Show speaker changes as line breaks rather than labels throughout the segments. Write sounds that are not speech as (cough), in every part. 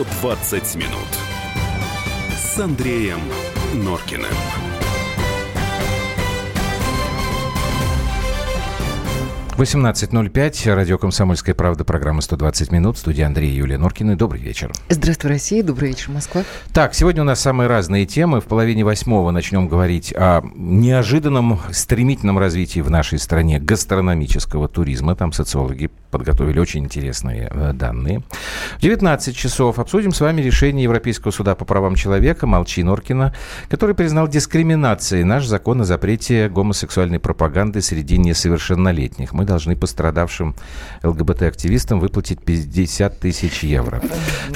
120 минут с Андреем Норкиным.
18.05, радио «Комсомольская правда», программа «120 минут», студия Андрей и Юлия Норкины. Добрый вечер.
Здравствуй, Россия, добрый вечер, Москва.
Так, сегодня у нас самые разные темы. В половине восьмого начнем говорить о неожиданном, стремительном развитии в нашей стране гастрономического туризма. Там социологи подготовили очень интересные э, данные. В 19 часов обсудим с вами решение Европейского суда по правам человека Молчи Норкина, который признал дискриминацией наш закон о запрете гомосексуальной пропаганды среди несовершеннолетних. Мы должны пострадавшим ЛГБТ-активистам выплатить 50 тысяч евро.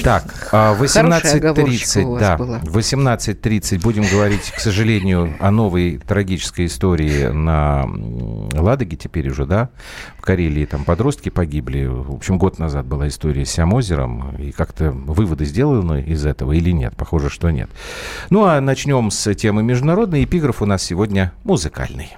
Так, 18.30, да, 18.30 будем говорить, к сожалению, о новой трагической истории на Ладоге теперь уже, да, в Карелии. Там подростки погибли. В общем, год назад была история с Сямозером. И как-то выводы сделаны из этого или нет? Похоже, что нет. Ну, а начнем с темы международной. Эпиграф у нас сегодня музыкальный.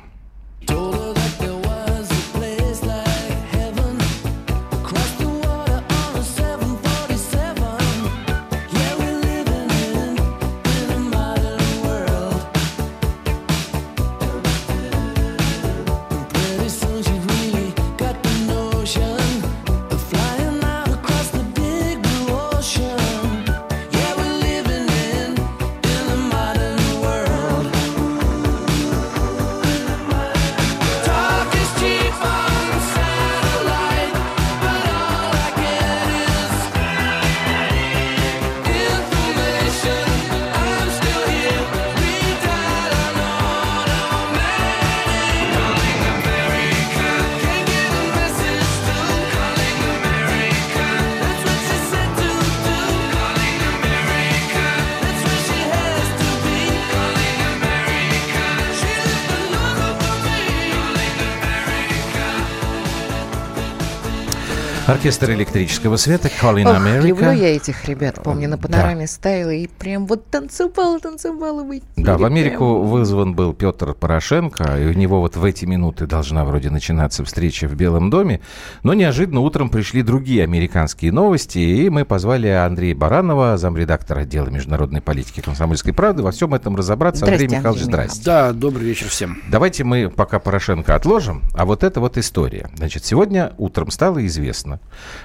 Оркестр электрического света Calling
Ох,
America.
люблю я этих ребят, помню, на панораме да. ставила и прям вот танцевала, танцевала эфире.
Да, в Америку вызван был Петр Порошенко, и у него вот в эти минуты должна вроде начинаться встреча в Белом доме, но неожиданно утром пришли другие американские новости, и мы позвали Андрея Баранова, замредактора отдела международной политики «Комсомольской правды», во всем этом разобраться. Андрей Михайлович, здрасте.
Да, добрый вечер всем.
Давайте мы пока Порошенко отложим, а вот это вот история. Значит, сегодня утром стало известно,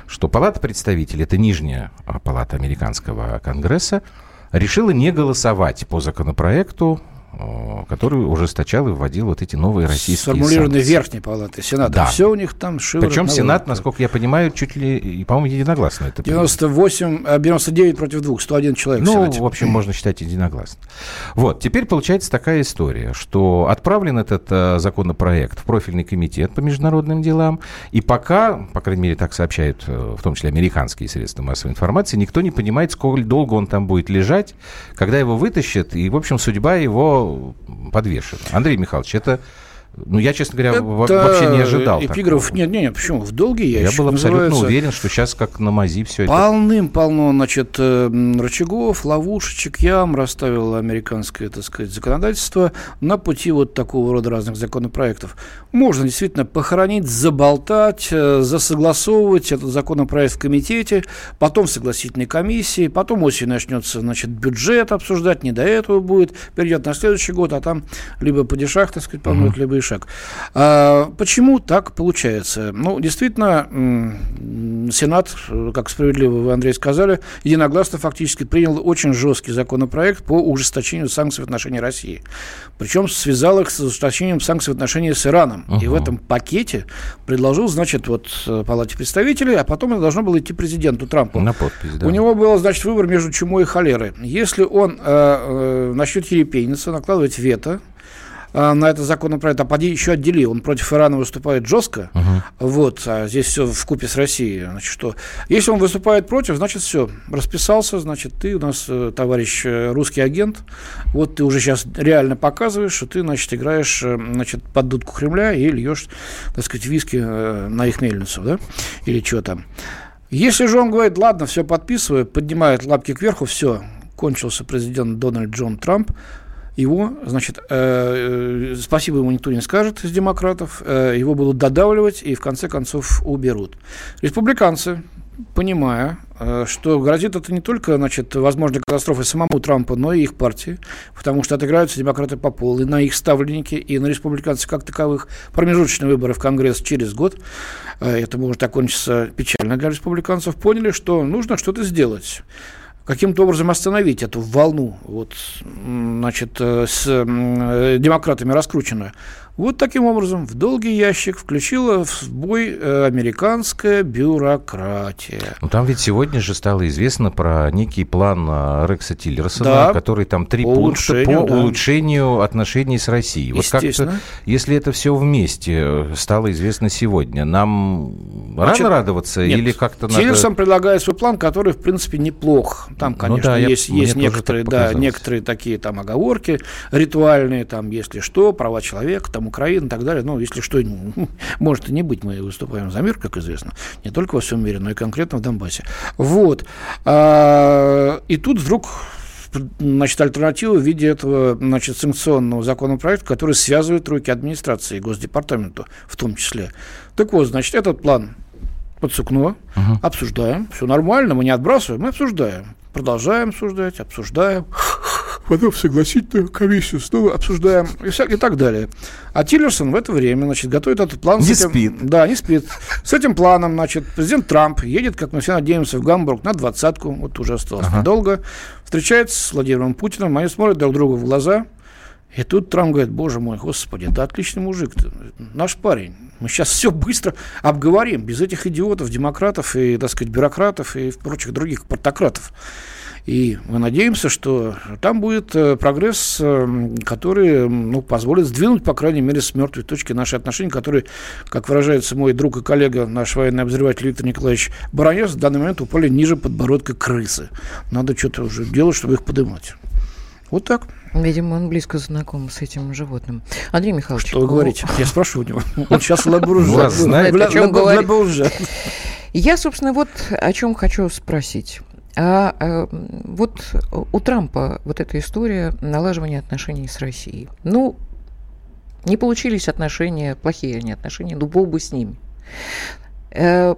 что Палата представителей, это нижняя а, палата американского конгресса, решила не голосовать по законопроекту который ужесточал и вводил вот эти новые российские
Сформулированы санкции. верхней палаты Сената.
Да.
Все у них там шиворот
Причем Сенат, насколько я понимаю, чуть ли, по-моему, единогласно это
98, 99 а, против 2, 101 человек
Ну, в, в общем, можно считать единогласно. Вот, теперь получается такая история, что отправлен этот э, законопроект в профильный комитет по международным делам, и пока, по крайней мере, так сообщают, э, в том числе американские средства массовой информации, никто не понимает, сколько долго он там будет лежать, когда его вытащат, и, в общем, судьба его подвешен. Андрей Михайлович, это ну, я, честно говоря, это вообще не ожидал.
Эпиграф, такого. нет, нет, нет, почему? В долгий ящик.
Я был абсолютно называется... уверен, что сейчас как на мази все
это. Полным-полно, значит, э, рычагов, ловушечек, ям расставило американское, так сказать, законодательство на пути вот такого рода разных законопроектов. Можно действительно похоронить, заболтать, э, засогласовывать этот законопроект в комитете, потом в согласительной комиссии, потом осенью начнется, значит, бюджет обсуждать, не до этого будет, перейдет на следующий год, а там либо падишах, так сказать, помнут, uh-huh. либо первый шаг. А почему так получается? Ну, действительно, Сенат, как справедливо вы, Андрей, сказали, единогласно фактически принял очень жесткий законопроект по ужесточению санкций в отношении России. Причем связал их с ужесточением санкций в отношении с Ираном. Uh-huh. И в этом пакете предложил, значит, вот Палате представителей, а потом это должно было идти президенту Трампу.
На подпись, да.
У него был, значит, выбор между чумой и холерой. Если он э, э, начнет ерепениться, накладывать вето, а, на этот законопроект, а поди еще отдели, он против Ирана выступает жестко, uh-huh. вот, а здесь все в купе с Россией, значит, что, если он выступает против, значит, все, расписался, значит, ты у нас, э, товарищ, э, русский агент, вот ты уже сейчас реально показываешь, что ты, значит, играешь, э, значит, под дудку Кремля и льешь, так сказать, виски на их мельницу, да, или что там. Если же он говорит, ладно, все подписываю, поднимает лапки кверху, все, кончился президент Дональд Джон Трамп, его, значит, э, э, спасибо ему никто не скажет из демократов, э, его будут додавливать и в конце концов уберут. Республиканцы понимая, э, что грозит это не только значит, возможной катастрофой самому Трампу, но и их партии, потому что отыграются демократы по полу, и на их ставленники, и на республиканцев как таковых. Промежуточные выборы в Конгресс через год, э, это может окончиться печально для республиканцев, поняли, что нужно что-то сделать каким-то образом остановить эту волну, вот, значит, э, с демократами раскрученную. Вот таким образом в долгий ящик включила в бой э, американская бюрократия.
Ну, там ведь сегодня же стало известно про некий план э, Рекса Тиллерсона, да, который там три пункта по да. улучшению отношений с Россией. Вот как-то, если это все вместе э, стало известно сегодня, нам Значит, рано радоваться нет, или как-то
надо... Тиллерсон предлагает свой план, который, в принципе, неплох. Там, конечно, ну, да, есть, я, есть некоторые, да, некоторые такие там оговорки ритуальные, там, если что, права человека, там, Украина и так далее. Ну, если что, (laughs) может и не быть, мы выступаем за мир, как известно, не только во всем мире, но и конкретно в Донбассе. Вот. А, и тут вдруг значит, альтернатива в виде этого значит, санкционного законопроекта, который связывает руки администрации и Госдепартаменту в том числе. Так вот, значит, этот план под сукно, угу. обсуждаем, все нормально, мы не отбрасываем, мы обсуждаем. Продолжаем обсуждать, обсуждаем потом согласительную комиссию снова обсуждаем и, вся, и так далее. А Тиллерсон в это время, значит, готовит этот план.
Не
этим,
спит.
Да, не спит. С этим планом, значит, президент Трамп едет, как мы все надеемся, в Гамбург на двадцатку, вот уже осталось ага. недолго, встречается с Владимиром Путиным, они смотрят друг другу в глаза, и тут Трамп говорит, боже мой, господи, это отличный мужик, наш парень. Мы сейчас все быстро обговорим, без этих идиотов, демократов и, так сказать, бюрократов и прочих других портократов. И мы надеемся, что там будет э, прогресс, э, который ну, позволит сдвинуть, по крайней мере, с мертвой точки наши отношения, которые, как выражается мой друг и коллега, наш военный обозреватель Виктор Николаевич Баранец, в данный момент упали ниже подбородка крысы. Надо что-то уже делать, чтобы их поднимать. Вот так.
Видимо, он близко знаком с этим животным. Андрей Михайлович.
Что вы говорите? Я спрашиваю у него. (laughs) Он сейчас лабуржет.
Знает, о чем говорит. Я, собственно, вот о чем хочу спросить. А, а вот у Трампа вот эта история налаживания отношений с Россией. Ну, не получились отношения, плохие они отношения, ну, бог бы с ними. Э,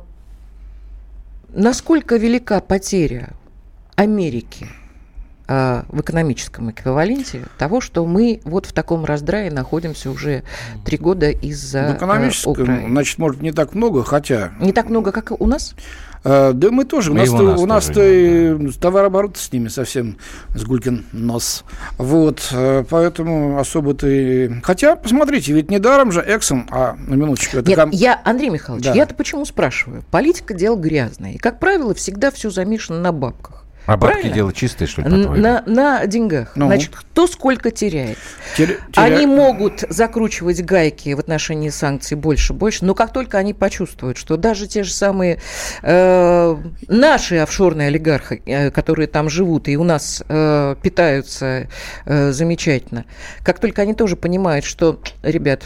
насколько велика потеря Америки э, в экономическом эквиваленте того, что мы вот в таком раздрае находимся уже три года из-за
В экономическом, э, значит, может, не так много, хотя...
Не так много, как у нас?
А, да мы тоже. Мы у нас, у нас, да. товарооборот с ними совсем с Гулькин нос. Вот, э, поэтому особо-то и... Хотя, посмотрите, ведь недаром же Эксон, а на минуточку...
Это Нет, ком... я, Андрей Михайлович, да. я-то почему спрашиваю? Политика – дело грязное. И, как правило, всегда все замешано на бабках.
А бабки Правильно? дело чистое, что ли,
на, на деньгах. Ну. Значит, кто сколько теряет. Теря... Они могут закручивать гайки в отношении санкций больше, больше, но как только они почувствуют, что даже те же самые э, наши офшорные олигархи, э, которые там живут и у нас э, питаются э, замечательно, как только они тоже понимают, что, ребят,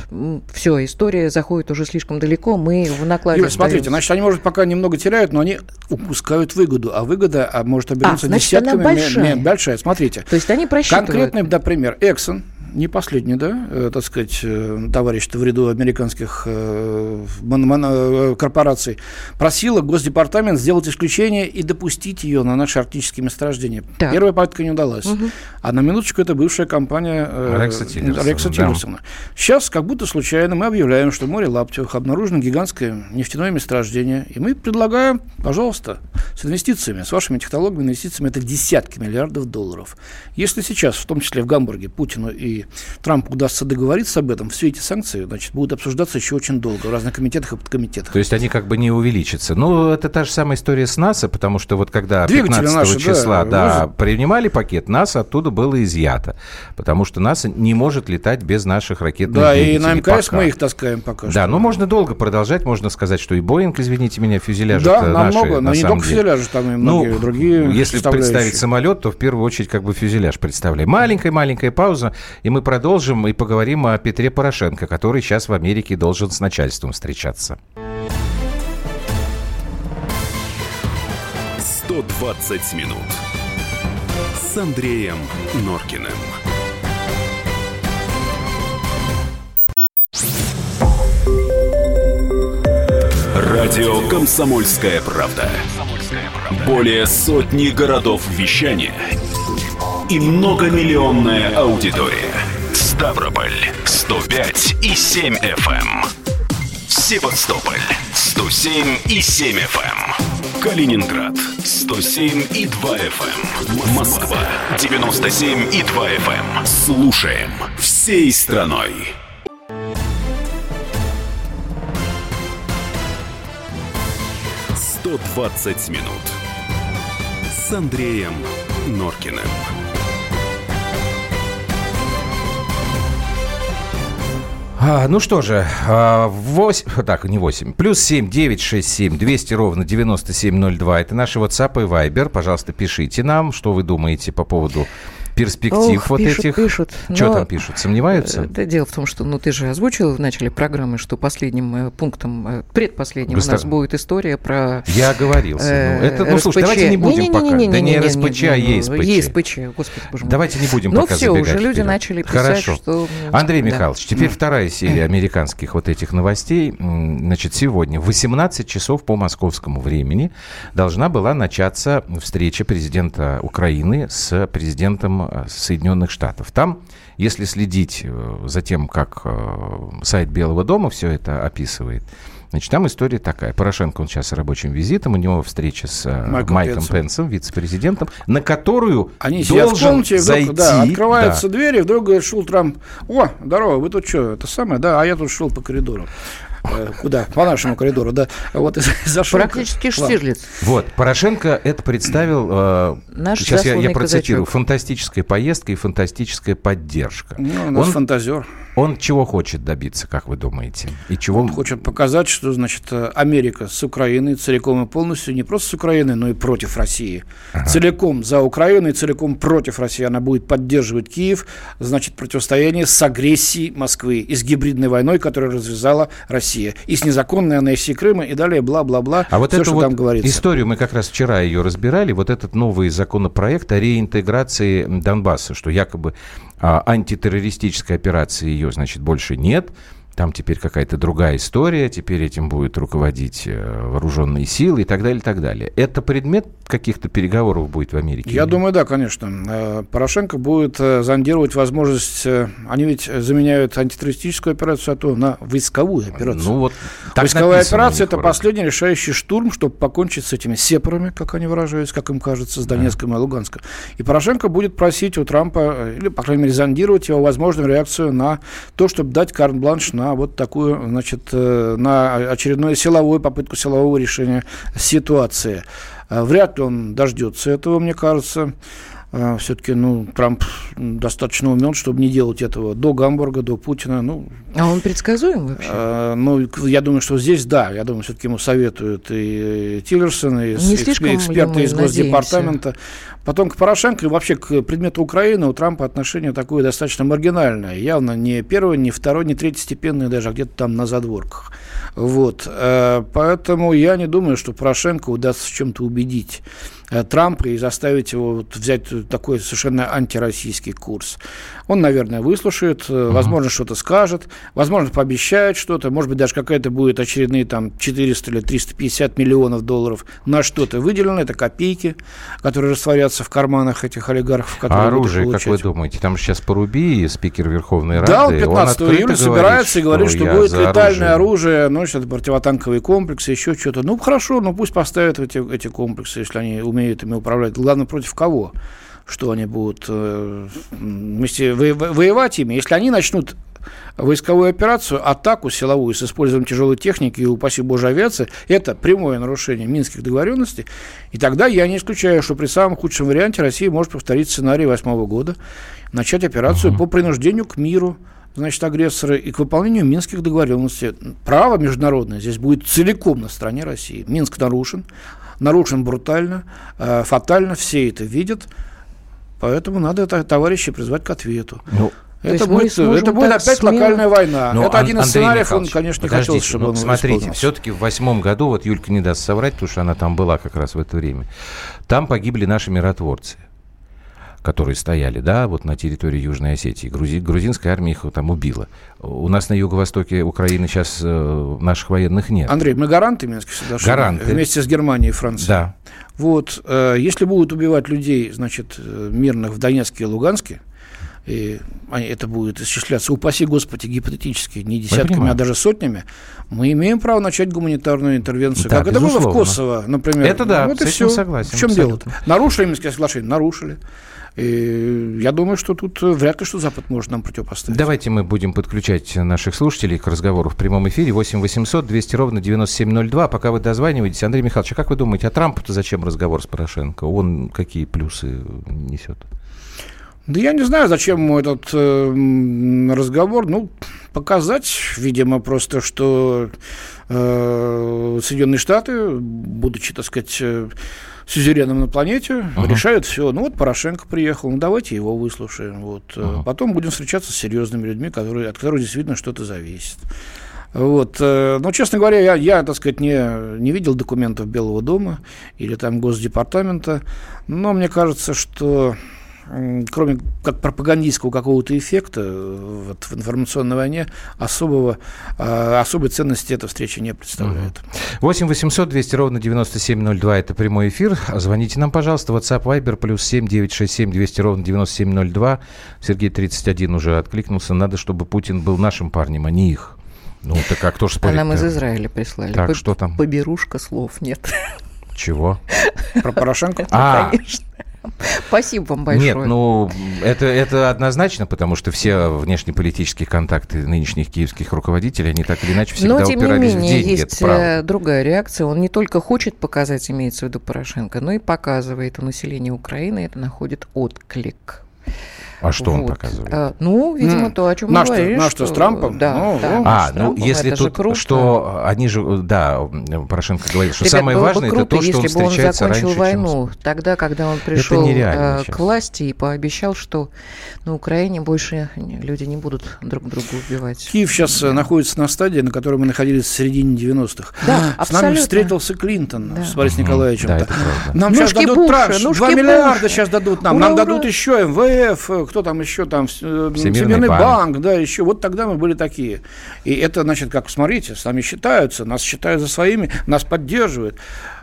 все, история заходит уже слишком далеко, мы в накладе... Юрий,
смотрите, значит, они, может, пока немного теряют, но они упускают выгоду, а выгода а может обернуться
а, значит, десятками. Она большая.
большая. Смотрите.
То есть они просчитывают.
Конкретный, например, Exxon, не последний, да, э, так сказать, э, товарищ в ряду американских э, э, корпораций, просила Госдепартамент сделать исключение и допустить ее на наши арктические месторождения. Так. Первая попытка не удалась. Угу. А на минуточку это бывшая компания э, Рекса Тиллерсона. Рекса Тиллерсона. Да. Сейчас, как будто случайно, мы объявляем, что в море Лаптевых обнаружено гигантское нефтяное месторождение, и мы предлагаем, пожалуйста, с инвестициями, с вашими технологиями, инвестициями, это десятки миллиардов долларов. Если сейчас, в том числе в Гамбурге, Путину и Трампу удастся договориться об этом, все эти санкции значит, будут обсуждаться еще очень долго в разных комитетах и подкомитетах.
То есть они как бы не увеличатся. Ну, это та же самая история с НАСА, потому что вот когда Двигатели 15 наши, числа да, да, принимали пакет, НАСА оттуда было изъято, потому что НАСА не может летать без наших ракетных
да, двигателей. Да, и на МКС пока. мы их таскаем пока
что. Да, но можно долго продолжать, можно сказать, что и Боинг, извините меня, фюзеляжи
Да, намного, но не только фюзеляжи, там и многие ну, другие
Если представить самолет, то в первую очередь как бы фюзеляж представляем. Маленькая-маленькая пауза, и мы продолжим и поговорим о Петре Порошенко, который сейчас в Америке должен с начальством встречаться.
120 минут с Андреем Норкиным. Радио «Комсомольская правда». Более сотни городов вещания и многомиллионная аудитория. Ставрополь 105 и 7 FM. Эм. Севастополь 107 и 7 FM. Эм. Калининград 107 и 2 FM. Эм. Москва 97 и 2 FM. Слушаем всей страной. «120 минут» с Андреем Норкиным.
А, ну что же, 8, а, (laughs) так, не 8, плюс 7, 9, 6, 7, 200 ровно 9702. Это наши WhatsApp и Viber. Пожалуйста, пишите нам, что вы думаете по поводу перспектив Ох, вот
пишут,
этих.
Пишут.
Что там пишут? Сомневаются?
Да, дело в том, что ну ты же озвучил в начале программы, что последним э, пунктом, э, предпоследним Гостав... у нас будет история про.
Я оговорился. Э, ну, это, ну слушай, давайте не будем не, пока. Не, не, не, да не, не РСПЧ, а ЕСПЧ.
ЕСПЧ, господи боже мой.
Давайте не будем
ну,
пока
все, уже люди начали писать,
Хорошо.
что.
Андрей Михайлович, теперь вторая серия американских вот этих новостей. Значит, сегодня в 18 часов по московскому времени должна была начаться встреча президента Украины с президентом Соединенных Соединенных Штатов. Там, если следить э, за тем, как э, сайт Белого дома все это описывает, Значит, там история такая. Порошенко, он сейчас с рабочим визитом, у него встреча с э, Майком, Майком Пенсом, Пенсом вице-президентом, на которую Они должен в комнате, зайти... Вдруг,
да, открываются да. двери, вдруг говорит, шел Трамп, о, здорово, вы тут что, это самое, да, а я тут шел по коридору. Э, куда? По нашему коридору, да. Вот (laughs)
зашел. Практически Штирлиц.
Вот, Порошенко это представил, э, Наш сейчас я, я процитирую, казачок. фантастическая поездка и фантастическая поддержка.
Ну, у нас Он, фантазер.
Он чего хочет добиться, как вы думаете?
И чего он хочет показать, что значит Америка с Украиной целиком и полностью не просто с Украиной, но и против России. Ага. Целиком за Украину и целиком против России она будет поддерживать Киев, значит противостояние с агрессией Москвы и с гибридной войной, которую развязала Россия, и с незаконной аннексией Крыма и далее бла-бла-бла.
А вот все, эту вот там говорится. историю мы как раз вчера ее разбирали. Вот этот новый законопроект о реинтеграции Донбасса, что якобы антитеррористической операции ее, значит, больше нет там теперь какая-то другая история, теперь этим будет руководить э, вооруженные силы и так далее, и так далее. Это предмет каких-то переговоров будет в Америке?
Я думаю, да, конечно. Э, Порошенко будет э, зондировать возможность... Они ведь заменяют антитеррористическую операцию АТО на войсковую операцию. Ну вот, Войсковая операция – это последний решающий штурм, чтобы покончить с этими сепарами, как они выражаются, как им кажется, с Донецком да. и Луганском. И Порошенко будет просить у Трампа, или, по крайней мере, зондировать его возможную реакцию на то, чтобы дать карт-бланш на на вот такую, значит, э, на очередную силовую попытку силового решения ситуации. Э, вряд ли он дождется этого, мне кажется. Э, Все-таки, ну, Трамп достаточно умен, чтобы не делать этого до Гамбурга, до Путина. Ну,
а он предсказуем вообще?
Ну, я думаю, что здесь да. Я думаю, все-таки ему советуют и Тиллерсон, и не эксперты из Госдепартамента. Потом к Порошенко и вообще к предмету Украины у Трампа отношение такое достаточно маргинальное. Явно не первое, не второе, не третьестепенное даже, а где-то там на задворках. Вот. Э, поэтому я не думаю, что Порошенко удастся в чем-то убедить Э, Трампа и заставить его вот взять такой совершенно антироссийский курс. Он, наверное, выслушает, угу. возможно, что-то скажет, возможно, пообещает что-то, может быть, даже какая-то будет очередные там 400 или 350 миллионов долларов на что-то выделено, это копейки, которые растворятся в карманах этих олигархов.
А оружие, как вы думаете, там сейчас Поруби, спикер Верховной Рады,
Да, он 15 он июля собирается и говорит, что будет летальное оружие, оружие ну, что-то противотанковые комплексы, еще что-то. Ну, хорошо, ну пусть поставят эти, эти комплексы, если они умеют ими управлять. Главное, против кого? Что они будут э, вместе воевать ими? Если они начнут войсковую операцию, атаку силовую с использованием тяжелой техники и, упаси боже, авиации, это прямое нарушение минских договоренностей. И тогда я не исключаю, что при самом худшем варианте Россия может повторить сценарий восьмого года, начать операцию угу. по принуждению к миру, значит, агрессора и к выполнению минских договоренностей. Право международное здесь будет целиком на стороне России. Минск нарушен, нарушен брутально, э, фатально, все это видят, поэтому надо это товарищи призвать к ответу. Ну, это будет, это будет опять смело... локальная война. Но, это один из сценариев, он, конечно, не хотел, чтобы ну, он
Смотрите, все-таки в восьмом году, вот Юлька не даст соврать, потому что она там была как раз в это время, там погибли наши миротворцы. которые стояли, да, вот на территории Южной Осетии. Грузи, грузинская армия их там убила. У нас на юго-востоке Украины сейчас э, наших военных нет.
Андрей, мы гаранты Минских соглашений?
Гаранты.
Вместе с Германией и Францией.
Да.
Вот, э, если будут убивать людей, значит, э, мирных в Донецке и Луганске, и это будет осуществляться, упаси Господи, гипотетически, не десятками, а даже сотнями, мы имеем право начать гуманитарную интервенцию. Да, как безусловно. это было в Косово, например.
Это да,
ну, вот
с и все. согласен.
В чем дело? Нарушили Минское соглашение? Нарушили. И я думаю, что тут вряд ли что Запад может нам противопоставить.
Давайте мы будем подключать наших слушателей к разговору в прямом эфире. 8 800 200 ровно 9702. Пока вы дозваниваетесь, Андрей Михайлович, а как вы думаете, а Трампу-то зачем разговор с Порошенко? Он какие плюсы несет?
Да я не знаю, зачем ему этот э, разговор. Ну, показать, видимо, просто, что э, Соединенные Штаты, будучи, так сказать, э, сюзереном на планете, uh-huh. решают все. Ну вот Порошенко приехал, ну давайте его выслушаем. Вот. Uh-huh. Потом будем встречаться с серьезными людьми, которые, от которых действительно что-то зависит. Вот. Э, но, честно говоря, я, я так сказать, не, не видел документов Белого дома или там Госдепартамента, но мне кажется, что кроме как пропагандистского какого-то эффекта э, вот, в информационной войне, особого, э, особой ценности эта встреча не представляет.
8 800 200 ровно 9702 – это прямой эфир. Звоните нам, пожалуйста. WhatsApp Viber плюс 7 967 200 ровно 9702. Сергей 31 уже откликнулся. Надо, чтобы Путин был нашим парнем, а не их. Ну, так как кто же
спорит? А нам из Израиля прислали.
Так, По- что там?
Поберушка слов нет.
Чего?
Про Порошенко?
А, конечно. (laughs) Спасибо вам большое.
Нет, ну, это, это однозначно, потому что все внешнеполитические контакты нынешних киевских руководителей, они так или иначе всегда
Но, тем
упирались
не
менее, в
деньги. есть э, другая реакция. Он не только хочет показать, имеется в виду Порошенко, но и показывает у населения Украины, это находит отклик.
А что вот. он показывает? А,
ну, видимо, mm. то, о чем
мы
говорили.
На что, с Трампом?
Да,
ну,
да,
а, ну, если тут, круто. что они же, да, Порошенко говорит, что Ребят, самое важное, круто, это то, что он встречается
он закончил
раньше,
войну, чем... тогда, когда он пришел э, к власти и пообещал, что на Украине больше люди не будут друг друга убивать.
Киев сейчас да. находится на стадии, на которой мы находились в середине 90-х.
Да,
с
абсолютно.
нами встретился Клинтон да. с Борисом. Николаевичем.
Да,
нам сейчас дадут транш, 2 миллиарда сейчас дадут нам, нам дадут еще МВФ, кто там еще там Э, Всемирный, Всемирный банк. банк, да, еще. Вот тогда мы были такие. И это, значит, как, смотрите, с нами считаются, нас считают за своими, нас поддерживают.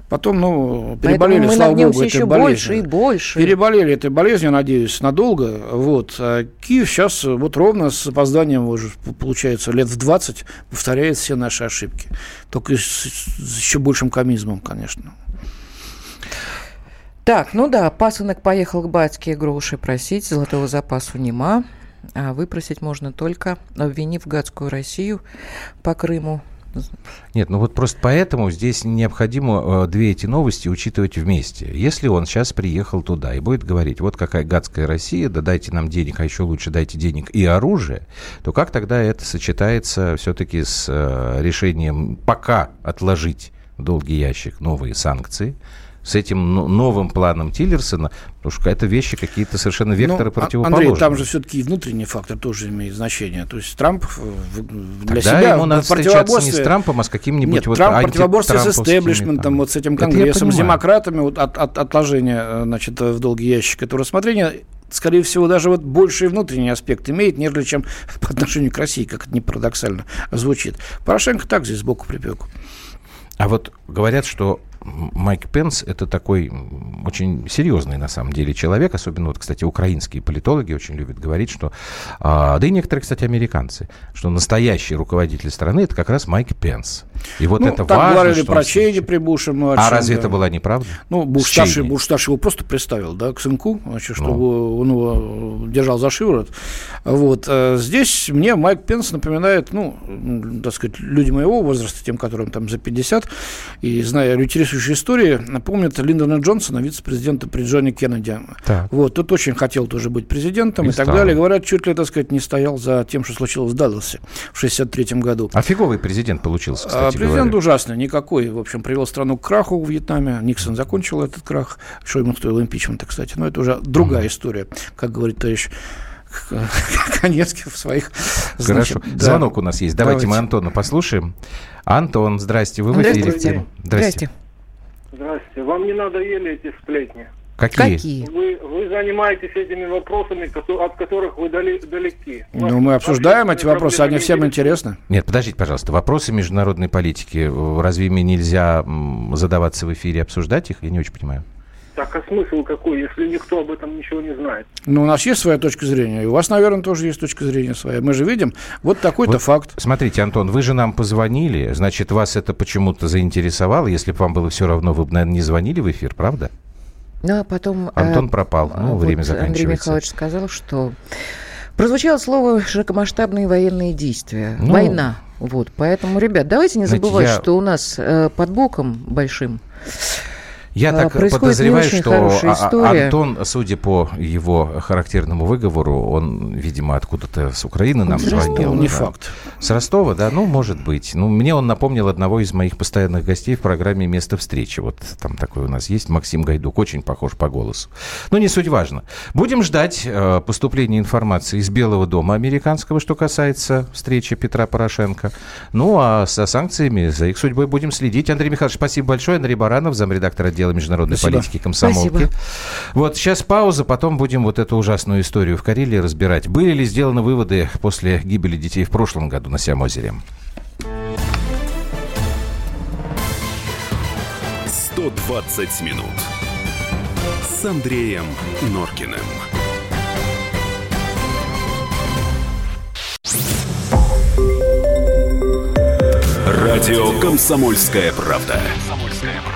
Потом, ну, переболели,
мы
слава богу,
этой болезнью. больше и больше.
Переболели этой болезнью, надеюсь, надолго. Вот. А Киев сейчас вот ровно с опозданием, уже, получается, лет в 20 повторяет все наши ошибки. Только с, с еще большим комизмом, конечно.
Так, ну да, пасынок поехал к батьке гроши просить, золотого запасу нема. А выпросить можно только, обвинив гадскую Россию по Крыму.
Нет, ну вот просто поэтому здесь необходимо э, две эти новости учитывать вместе. Если он сейчас приехал туда и будет говорить, вот какая гадская Россия, да дайте нам денег, а еще лучше дайте денег и оружие, то как тогда это сочетается все-таки с э, решением пока отложить в долгий ящик новые санкции, с этим новым планом Тиллерсона, потому что это вещи какие-то совершенно векторы ну, противоположные.
Андрей, там же все-таки внутренний фактор тоже имеет значение. То есть Трамп
для Тогда себя ему надо встречаться не с Трампом, а с каким-нибудь
Нет,
вот
Трамп противоборстве с истеблишментом, вот с этим конгрессом, с демократами, вот от, от отложения э, значит, в долгий ящик этого рассмотрения скорее всего, даже вот больший внутренний аспект имеет, нежели чем (laughs) по отношению к России, как это не парадоксально звучит. Порошенко так здесь сбоку припек.
А вот говорят, что Майк Пенс это такой очень серьезный на самом деле человек, особенно вот, кстати, украинские политологи очень любят говорить, что, а, да и некоторые, кстати, американцы, что настоящий руководитель страны это как раз Майк Пенс. И вот ну, это так важно.
говорили про Чейни при Буше
младшем. А разве да. это была неправда?
Ну, Буш старший, Буш старший его просто представил, да, к сынку, значит, чтобы ну. он его держал за шиворот. Вот. Э, здесь мне Майк Пенс напоминает, ну, так сказать, люди моего возраста, тем, которым там за 50, и зная интересующие истории, помнят Линдона Джонсона, вице-президента при Джонни Кеннеди. Так. Вот. Тот очень хотел тоже быть президентом и, и так далее. Говорят, чуть ли, так сказать, не стоял за тем, что случилось в Далласе в 63 году.
А фиговый президент получился, кстати
Президент говоря. ужасный, никакой. В общем, привел страну к краху в Вьетнаме. Никсон закончил этот крах. Что ему стоило импичмента, кстати. Но это уже другая mm-hmm. история, как говорит товарищ (laughs) Конецкий в своих...
Хорошо. Да. Звонок у нас есть. Давайте, Давайте мы Антона послушаем. Антон, здрасте, вы в эфире.
Здрасте.
Здрасте. Здрасте. Вам не надоели эти сплетни?
Какие?
Какие?
Вы, вы занимаетесь этими вопросами, от которых вы дали, далеки.
Ну, мы обсуждаем эти вопросы, они всем интересны.
Нет, подождите, пожалуйста. Вопросы международной политики, разве ими нельзя задаваться в эфире, обсуждать их? Я не очень понимаю.
Так, а смысл какой, если никто об этом ничего не знает?
Ну, у нас есть своя точка зрения, и у вас, наверное, тоже есть точка зрения своя. Мы же видим вот такой-то вот, факт.
Смотрите, Антон, вы же нам позвонили, значит, вас это почему-то заинтересовало. Если бы вам было все равно, вы бы, наверное, не звонили в эфир, правда?
Ну, а потом...
Антон э, пропал, ну, вот время заканчивается.
Андрей Михайлович сказал, что прозвучало слово «широкомасштабные военные действия». Ну, Война. Вот, поэтому, ребят, давайте не забывать, я... что у нас э, под боком большим
я а, так подозреваю, что а, а, Антон, судя по его характерному выговору, он, видимо, откуда-то с Украины нам звонил.
Не да. факт.
С Ростова, да? Ну, может быть. Ну, мне он напомнил одного из моих постоянных гостей в программе «Место встречи». Вот там такой у нас есть, Максим Гайдук, очень похож по голосу. Но не суть важно. Будем ждать э, поступления информации из Белого дома американского, что касается встречи Петра Порошенко. Ну, а со санкциями, за их судьбой будем следить. Андрей Михайлович, спасибо большое. Андрей Баранов, замредактор отдела международной Спасибо. политики комсомолки. Спасибо. Вот сейчас пауза, потом будем вот эту ужасную историю в Карелии разбирать. Были ли сделаны выводы после гибели детей в прошлом году на Сямозере?
120 минут с Андреем Норкиным. Радио «Комсомольская правда».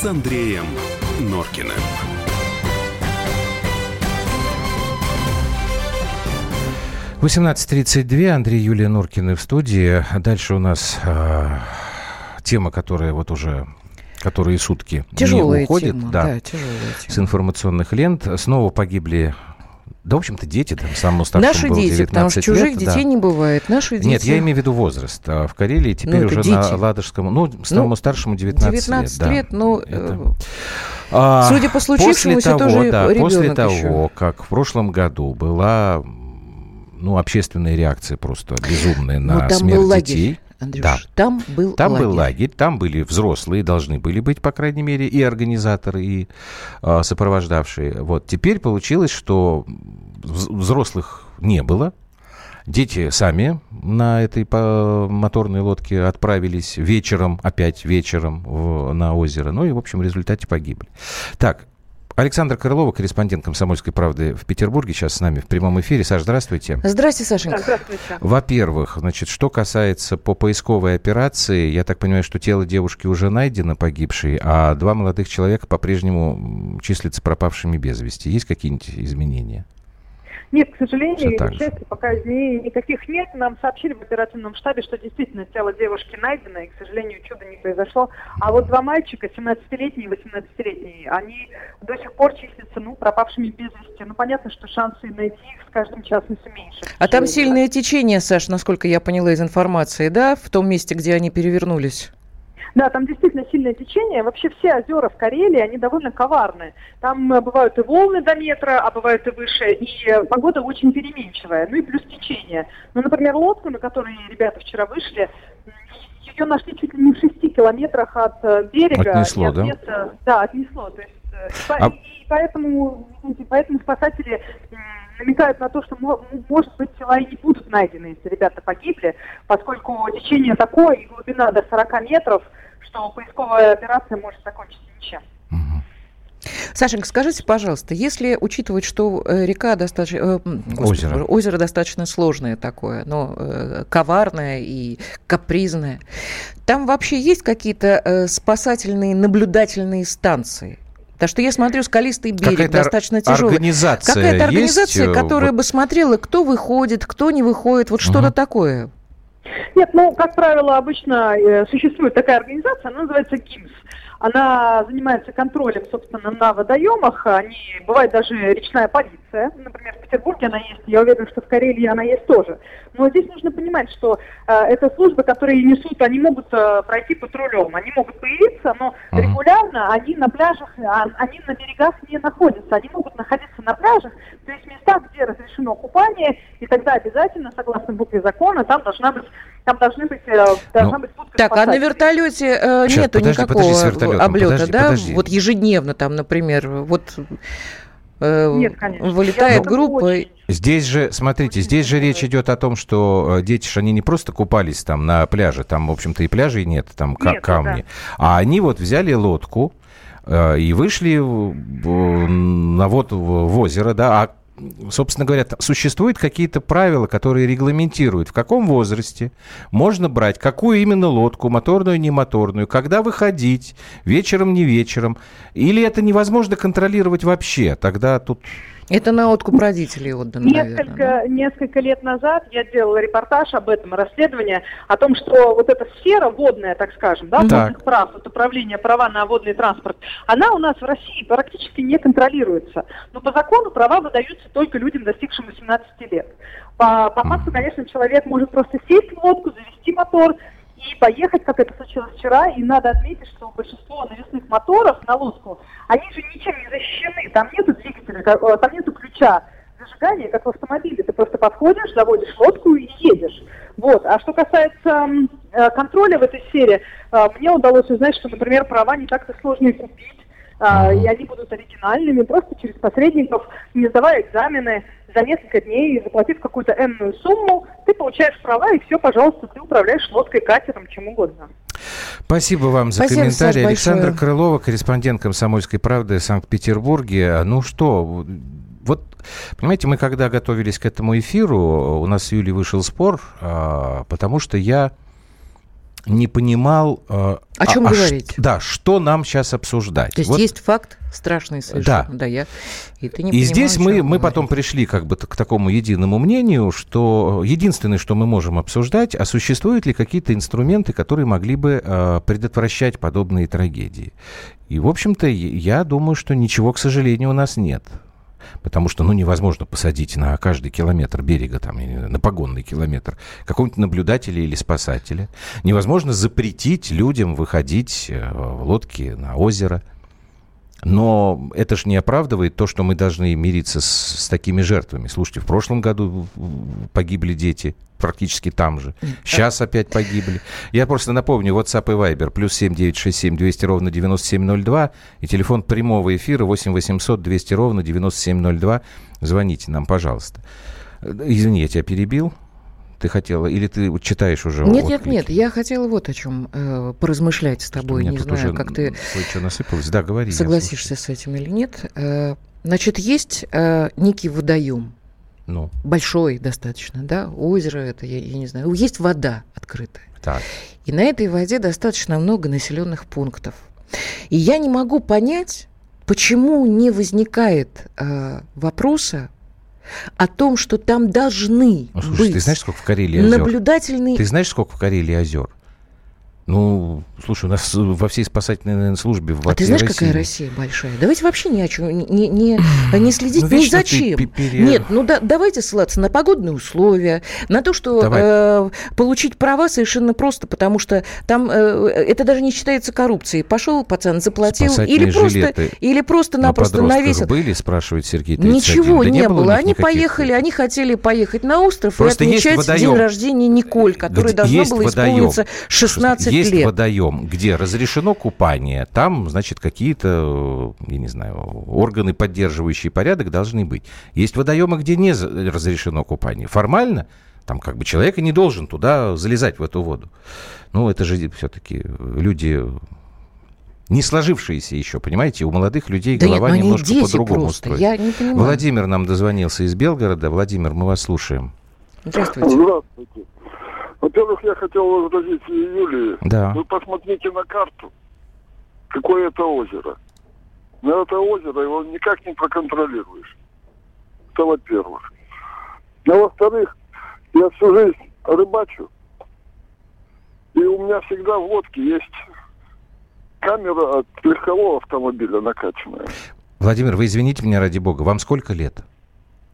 с Андреем Норкиным.
Восемнадцать тридцать две. Андрей Юлия Норкины в студии. Дальше у нас э, тема, которая вот уже которые сутки
тяжелая
не уходит,
тема,
да, да тяжелая тема. с информационных лент. Снова погибли да, в общем-то, дети, там, самому старшему
Наши
было
дети, 19 потому что чужих лет, детей да. не бывает. Наши дети...
Нет, я имею в виду возраст. А в Карелии теперь ну, уже дети. на Ладожском, ну, самому ну, старшему 19, 19 лет. 19 лет,
да. ну, это... а, судя по случившемуся,
после того,
тоже
да, После того,
еще.
как в прошлом году была ну, общественная реакция просто безумная ну, на смерть
был
детей.
Андрюш, да. там был
там
лагерь.
был лагерь, там были взрослые, должны были быть, по крайней мере, и организаторы, и э, сопровождавшие. Вот теперь получилось, что взрослых не было. Дети сами на этой моторной лодке отправились вечером, опять вечером в, на озеро. Ну и, в общем, в результате погибли. Так, Александр Крылова, корреспондент «Комсомольской правды» в Петербурге, сейчас с нами в прямом эфире. Саша, здравствуйте.
Здравствуйте, Сашенька.
Здравствуйте.
Во-первых, значит, что касается по поисковой операции, я так понимаю, что тело девушки уже найдено погибшей, а два молодых человека по-прежнему числятся пропавшими без вести. Есть какие-нибудь изменения?
Нет, к сожалению, к счастью, пока изменений никаких нет. Нам сообщили в оперативном штабе, что действительно тело девушки найдено, и, к сожалению, чудо не произошло. А вот два мальчика, 17-летний и 18-летний, они до сих пор числятся, ну, пропавшими без вести. Ну, понятно, что шансы найти их с каждым часом все меньше.
А там сильное течение, Саш, насколько я поняла из информации, да, в том месте, где они перевернулись?
Да, там действительно сильное течение. Вообще все озера в Карелии, они довольно коварные. Там э, бывают и волны до метра, а бывают и выше, и э, погода очень переменчивая. Ну и плюс течение. Ну, например, лодку, на которой ребята вчера вышли, ее нашли чуть ли не в шести километрах от э, берега.
Отнесло, от места,
да? Да, отнесло. То есть, а... и поэтому, поэтому спасатели намекают на то, что, может быть, тела и не будут найдены, если ребята погибли, поскольку течение такое и глубина до 40 метров, что поисковая операция может закончиться ничем.
Сашенька, скажите, пожалуйста, если учитывать, что э, река достаточно... Э, озеро. озеро достаточно сложное такое, но э, коварное и капризное, там вообще есть какие-то э, спасательные наблюдательные станции? Потому что я смотрю, скалистый берег Какая-то достаточно тяжелый.
Организация
Какая-то организация,
есть?
которая вот... бы смотрела, кто выходит, кто не выходит, вот что-то такое.
Нет, ну, как правило, обычно э, существует такая организация, она называется ГИМС. Она занимается контролем, собственно, на водоемах. Они, бывает даже речная полиция. Например, в Петербурге она есть. Я уверена, что в Карелии она есть тоже. Но здесь нужно понимать, что э, это службы, которые несут, они могут э, пройти патрулем. Они могут появиться, но uh-huh. регулярно они на пляжах, а, они на берегах не находятся. Они могут находиться на пляжах, то есть в местах, где разрешено купание, и тогда обязательно, согласно букве закона, там должна быть там должны быть, э, должна ну, быть будка
Так, а на вертолете э, Сейчас, нету подожди, никакого подожди облета, подожди, да? Подожди. Вот ежедневно там, например, вот э, Нет, конечно. вылетает Я группа. Очень...
Здесь же, смотрите, здесь же речь идет о том, что э, дети же они не просто купались там на пляже, там, в общем-то, и пляжей нет, там нет, камни, да. а они вот взяли лодку, э, и вышли на вот в озеро, да, а собственно говоря, существуют какие-то правила, которые регламентируют, в каком возрасте можно брать какую именно лодку, моторную, не моторную, когда выходить, вечером, не вечером. Или это невозможно контролировать вообще? Тогда тут
это на откуп родителей отдано,
несколько,
наверное, да?
Несколько лет назад я делала репортаж об этом, расследование, о том, что вот эта сфера водная, так скажем, да, водных прав, вот управление права на водный транспорт, она у нас в России практически не контролируется. Но по закону права выдаются только людям, достигшим 18 лет. По, по факту, конечно, человек может просто сесть в лодку, завести мотор, и поехать, как это случилось вчера. И надо отметить, что большинство навесных моторов на лодку, они же ничем не защищены. Там нету двигателя, э, там нету ключа зажигания, как в автомобиле. Ты просто подходишь, заводишь лодку и едешь. Вот. А что касается э, контроля в этой сфере, э, мне удалось узнать, что, например, права не так-то сложно купить. Uh, и они будут оригинальными, просто через посредников, не сдавая экзамены, за несколько дней, заплатив какую-то энную сумму, ты получаешь права, и все, пожалуйста, ты управляешь лодкой, катером, чем угодно.
Спасибо вам за Спасибо, комментарий. Александра Крылова, корреспондент «Комсомольской правды» в Санкт-Петербурге. Ну что, вот, понимаете, мы когда готовились к этому эфиру, у нас с Юлей вышел спор, а, потому что я не понимал...
Э, О чем а, говорить?
А, да, что нам сейчас обсуждать.
То есть вот, есть факт страшный совершенно.
Да. да я, и ты не и здесь мы, мы потом пришли как бы к такому единому мнению, что единственное, что мы можем обсуждать, а существуют ли какие-то инструменты, которые могли бы э, предотвращать подобные трагедии. И, в общем-то, я думаю, что ничего, к сожалению, у нас нет потому что, ну, невозможно посадить на каждый километр берега, там, на погонный километр, какого-нибудь наблюдателя или спасателя. Невозможно запретить людям выходить э, в лодки на озеро. Но это же не оправдывает то, что мы должны мириться с, с такими жертвами. Слушайте, в прошлом году погибли дети практически там же. Сейчас опять погибли. Я просто напомню, WhatsApp и Viber, плюс 7967 200 ровно 9702, и телефон прямого эфира 8 800 200 ровно 9702. Звоните нам, пожалуйста. Извини, я тебя перебил. Ты хотела, или ты читаешь уже?
Нет, отклики? нет, нет. Я хотела вот о чем э, поразмышлять с тобой. Не знаю, уже как ты
что насыпалось. Да, говори.
Согласишься с этим или нет? Э, значит, есть э, некий водоем. Ну. Большой достаточно, да? Озеро это, я, я не знаю. Есть вода открытая. Так. И на этой воде достаточно много населенных пунктов. И я не могу понять, почему не возникает э, вопроса о том, что там должны ну, слушай, быть
ты знаешь, сколько в Карелии озер?
наблюдательные...
Ты знаешь, сколько в Карелии озер? Ну, слушай, у нас во всей спасательной наверное, службе в
А ты знаешь, России... какая Россия большая? Давайте вообще ни о чем, не, не, не следить ну, ни зачем. Пере... Нет, ну да, давайте ссылаться на погодные условия, на то, что э, получить права совершенно просто, потому что там э, это даже не считается коррупцией. Пошел пацан, заплатил, или просто, или просто-напросто на навесил.
были, спрашивает Сергей
31. Ничего да не, не было. было они поехали, они хотели поехать на остров просто и отмечать день рождения Николь, который должно было исполниться 16
есть лет. водоем, где разрешено купание, там, значит, какие-то, я не знаю, органы, поддерживающие порядок, должны быть. Есть водоемы, где не разрешено купание. Формально там как бы человек и не должен туда залезать, в эту воду. Ну, это же все-таки люди не сложившиеся еще, понимаете, у молодых людей да голова нет, немножко по-другому устроена. Владимир нам дозвонился из Белгорода. Владимир, мы вас слушаем.
Здравствуйте. Здравствуйте. Во-первых, я хотел возразить Юлии.
Да.
Вы посмотрите на карту, какое это озеро. На это озеро его никак не проконтролируешь. Это во-первых. А во-вторых, я всю жизнь рыбачу. И у меня всегда в лодке есть камера от легкового автомобиля накачанная.
Владимир, вы извините меня ради бога, вам сколько лет?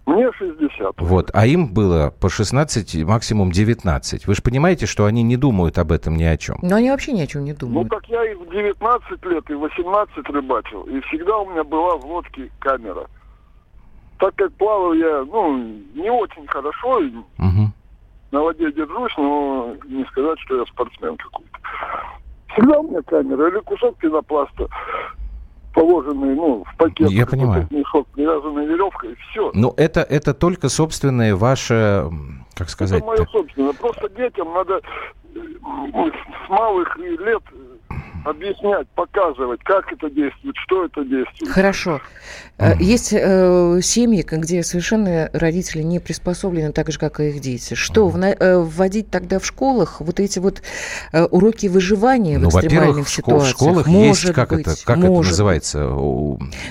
Мне 60.
Вот, а им было по 16, максимум 19. Вы же понимаете, что они не думают об этом ни о чем.
Но они вообще ни о чем не думают.
Ну, так я и в 19 лет, и в 18 рыбачил. И всегда у меня была в лодке камера. Так как плавал я, ну, не очень хорошо, угу. на воде держусь, но не сказать, что я спортсмен какой-то. Всегда у меня камера или кусок пенопласта положенный, ну, в пакет.
Я понимаю.
Мешок, привязанный веревкой, и все.
Ну, это, это только собственное ваше, как сказать... Это
мое собственное. Просто детям надо э, с малых лет объяснять, показывать, как это действует, что это действует.
Хорошо. Mm. Есть э, семьи, где совершенно родители не приспособлены так же, как и их дети. Что, mm. вводить тогда в школах вот эти вот э, уроки выживания ну, в экстремальных ситуациях?
в школах может есть, как, быть, это, как это называется,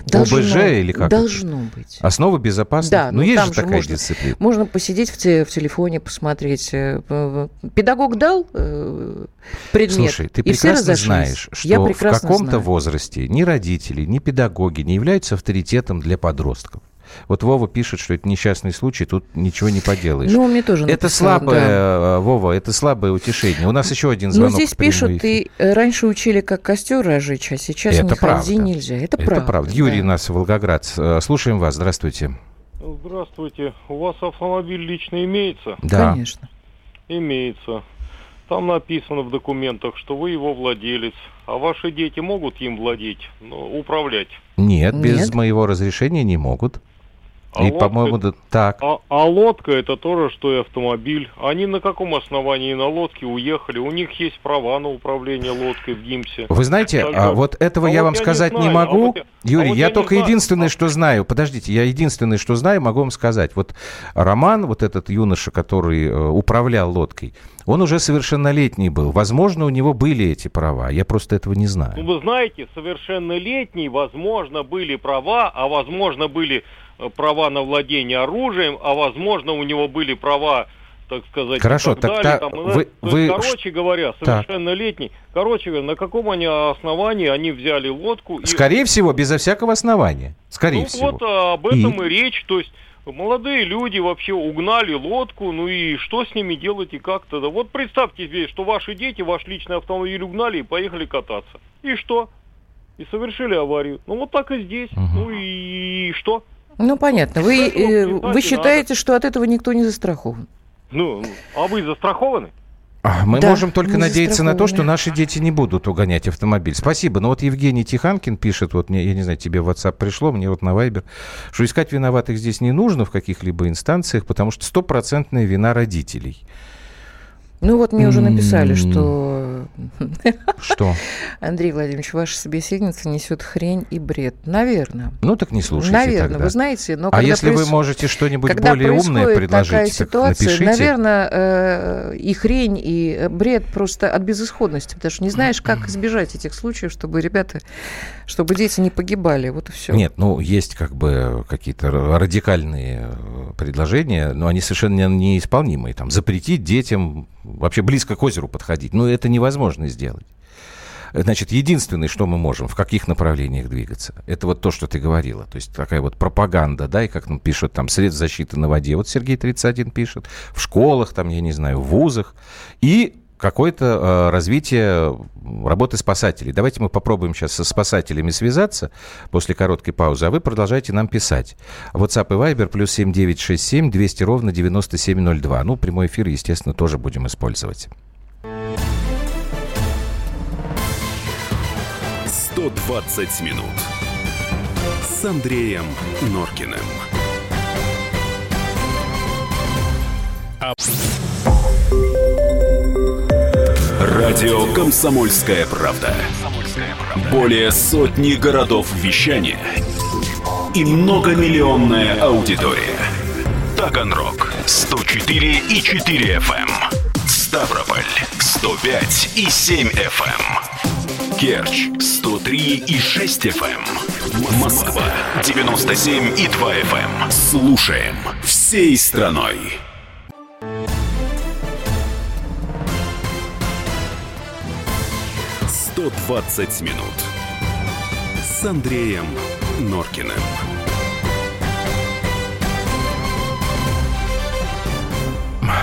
должно, ОБЖ или как
Должно
это?
быть.
Основа безопасности? Да, ну, ну есть же такая
можно,
дисциплина.
Можно посидеть в, те, в телефоне, посмотреть. Э, педагог дал э, предмет,
Слушай, ты прекрасно знаешь, что Я в каком-то возрасте ни родители, ни педагоги не являются авторитетом для подростков. Вот Вова пишет, что это несчастный случай, тут ничего не поделаешь.
Ну, мне тоже
написал, Это слабое, да. Э, Вова, это слабое утешение. У нас еще один звонок.
Ну, здесь пишут, и раньше учили, как костер разжечь, а сейчас это не правда. нельзя. Это, это правда. правда.
Юрий да. нас, Волгоград. Слушаем вас. Здравствуйте.
Здравствуйте. У вас автомобиль лично имеется?
Да. Конечно.
Имеется. Там написано в документах, что вы его владелец. А ваши дети могут им владеть, ну, управлять?
Нет, без Нет. моего разрешения не могут. А и, по-моему, да, так.
А, а лодка это тоже, что и автомобиль. Они на каком основании на лодке уехали? У них есть права на управление лодкой в ГИМСе.
Вы знаете, а, вот этого а я вот вам я сказать не, не могу. А вот, Юрий, а вот я, я только единственное, что знаю, подождите, я единственное, что знаю, могу вам сказать. Вот Роман, вот этот юноша, который э, управлял лодкой, он уже совершеннолетний был. Возможно, у него были эти права. Я просто этого не знаю.
Ну, вы знаете, совершеннолетний, возможно, были права, а возможно, были права на владение оружием, а возможно, у него были права так сказать,
Хорошо, так далее. Та, там, вы, вы...
Есть, короче говоря, совершеннолетний. Так. Короче говоря, на каком они основании они взяли лодку?
Скорее и... всего, безо всякого основания. Скорее
ну,
всего.
Вот а, об этом и... и речь. То есть молодые люди вообще угнали лодку, ну и что с ними делать и как тогда? Вот представьте себе, что ваши дети ваш личный автомобиль угнали и поехали кататься. И что? И совершили аварию. Ну вот так и здесь. Угу. Ну и что?
Ну понятно. Вы, э, вы считаете, надо. что от этого никто не застрахован?
Ну, а вы застрахованы?
А, мы да, можем только надеяться на то, что наши дети не будут угонять автомобиль. Спасибо. Но вот Евгений Тиханкин пишет, вот мне, я не знаю, тебе в WhatsApp пришло, мне вот на Viber, что искать виноватых здесь не нужно в каких-либо инстанциях, потому что стопроцентная вина родителей.
Ну вот мне уже написали, что...
Что?
Андрей Владимирович, ваша собеседница несет хрень и бред. Наверное.
Ну так не слушайте
Наверное,
тогда.
вы знаете, но
А если проис... вы можете что-нибудь более умное предложить, такая
ситуация,
напишите.
наверное, э, и хрень, и бред просто от безысходности, потому что не знаешь, как (clears throat) избежать этих случаев, чтобы ребята, чтобы дети не погибали. Вот и все.
Нет, ну есть как бы какие-то радикальные э, предложения, но они совершенно неисполнимые. Там запретить детям вообще близко к озеру подходить. Но это невозможно сделать. Значит, единственное, что мы можем, в каких направлениях двигаться, это вот то, что ты говорила. То есть такая вот пропаганда, да, и как нам пишут, там, средств защиты на воде. Вот Сергей 31 пишет. В школах, там, я не знаю, в вузах. И какое-то э, развитие работы спасателей. Давайте мы попробуем сейчас со спасателями связаться после короткой паузы, а вы продолжайте нам писать. WhatsApp и Viber плюс 7967 200 ровно 9702. Ну, прямой эфир, естественно, тоже будем использовать.
120 минут с Андреем Норкиным. Радио «Комсомольская правда». Более сотни городов вещания и многомиллионная аудитория. Таганрог 104 и 4 FM. Эм. Ставрополь 105 и 7 FM. Эм. Керчь 103 и 6 FM. Эм. Москва 97 и 2 FM. Слушаем всей страной. 120 минут с Андреем Норкиным.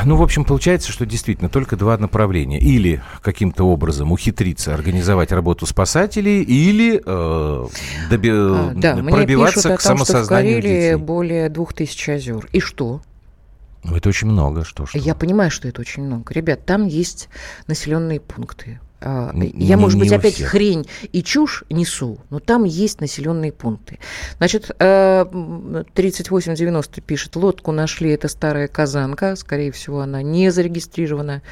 Ну, в общем, получается, что действительно только два направления. Или каким-то образом ухитриться организовать работу спасателей, или э, доби... а, да, пробиваться мне пишут к том, самосознанию что в Карелии детей.
более двух тысяч озер. И что?
Ну, это очень много. Что, что?
Я понимаю, что это очень много. Ребят, там есть населенные пункты. А, я, может быть, опять всех. хрень и чушь несу, но там есть населенные пункты. Значит, 3890 э, пишет, лодку нашли, это старая казанка, скорее всего, она не зарегистрирована,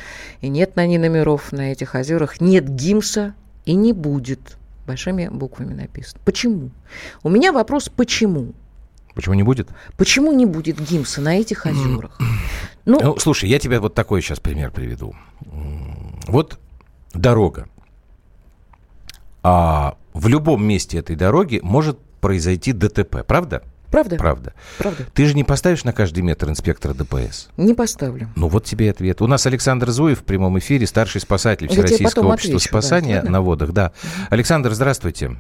и нет на ней номеров на этих озерах, нет гимса и не будет. Большими буквами написано. Почему? У меня вопрос, почему?
Почему не будет?
Почему не будет гимса на этих (clears throat) озерах?
Ну, ну, слушай, я тебе вот такой сейчас пример приведу. Вот дорога. А в любом месте этой дороги может произойти ДТП, правда?
Правда?
Правда.
Правда.
Ты же не поставишь на каждый метр инспектора ДПС?
Не поставлю.
Ну вот тебе и ответ. У нас Александр Зуев в прямом эфире, старший спасатель Всероссийского общества отвечу, спасания да, на водах. Да. Александр, здравствуйте.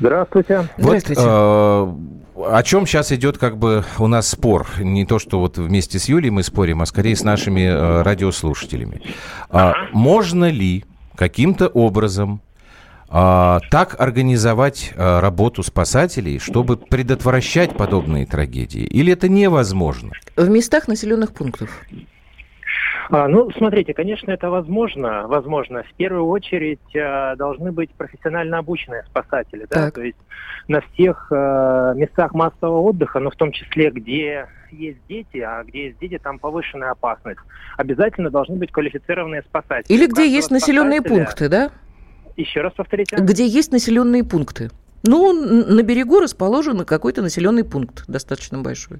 Здравствуйте.
Вот, Здравствуйте. Э, о чем сейчас идет как бы у нас спор? Не то, что вот вместе с Юлей мы спорим, а скорее с нашими э, радиослушателями. А, можно ли каким-то образом а, так организовать а, работу спасателей, чтобы предотвращать подобные трагедии? Или это невозможно?
В местах населенных пунктов.
А, ну, смотрите, конечно, это возможно. Возможно. В первую очередь а, должны быть профессионально обученные спасатели, да, то есть на всех а, местах массового отдыха, но в том числе, где есть дети, а где есть дети, там повышенная опасность. Обязательно должны быть квалифицированные спасатели.
Или где есть населенные пункты, да?
Еще раз повторите.
Где есть населенные пункты. Ну, на берегу расположен какой-то населенный пункт достаточно большой.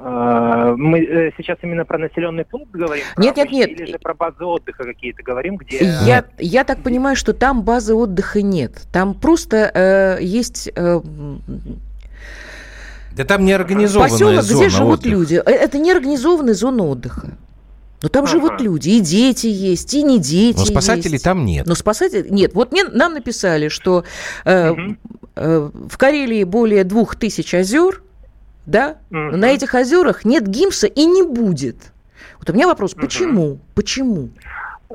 А, мы э, сейчас именно про населенный пункт говорим?
Нет, нет, нет.
Или же про базы отдыха какие-то говорим, где...
Я, я так понимаю, что там базы отдыха нет. Там просто э, есть... Э,
да там не организованная Поселок,
зона где живут отдыха. люди. Э, это не организованная зона отдыха. Но там ага. живут люди, и дети есть, и не дети
Но спасателей
есть.
там нет.
Но спасателей нет. Вот мне, нам написали, что э, угу. э, в Карелии более двух тысяч озер, да? Mm-hmm. на этих озерах нет гимса и не будет. Вот у меня вопрос, почему? Mm-hmm. Почему?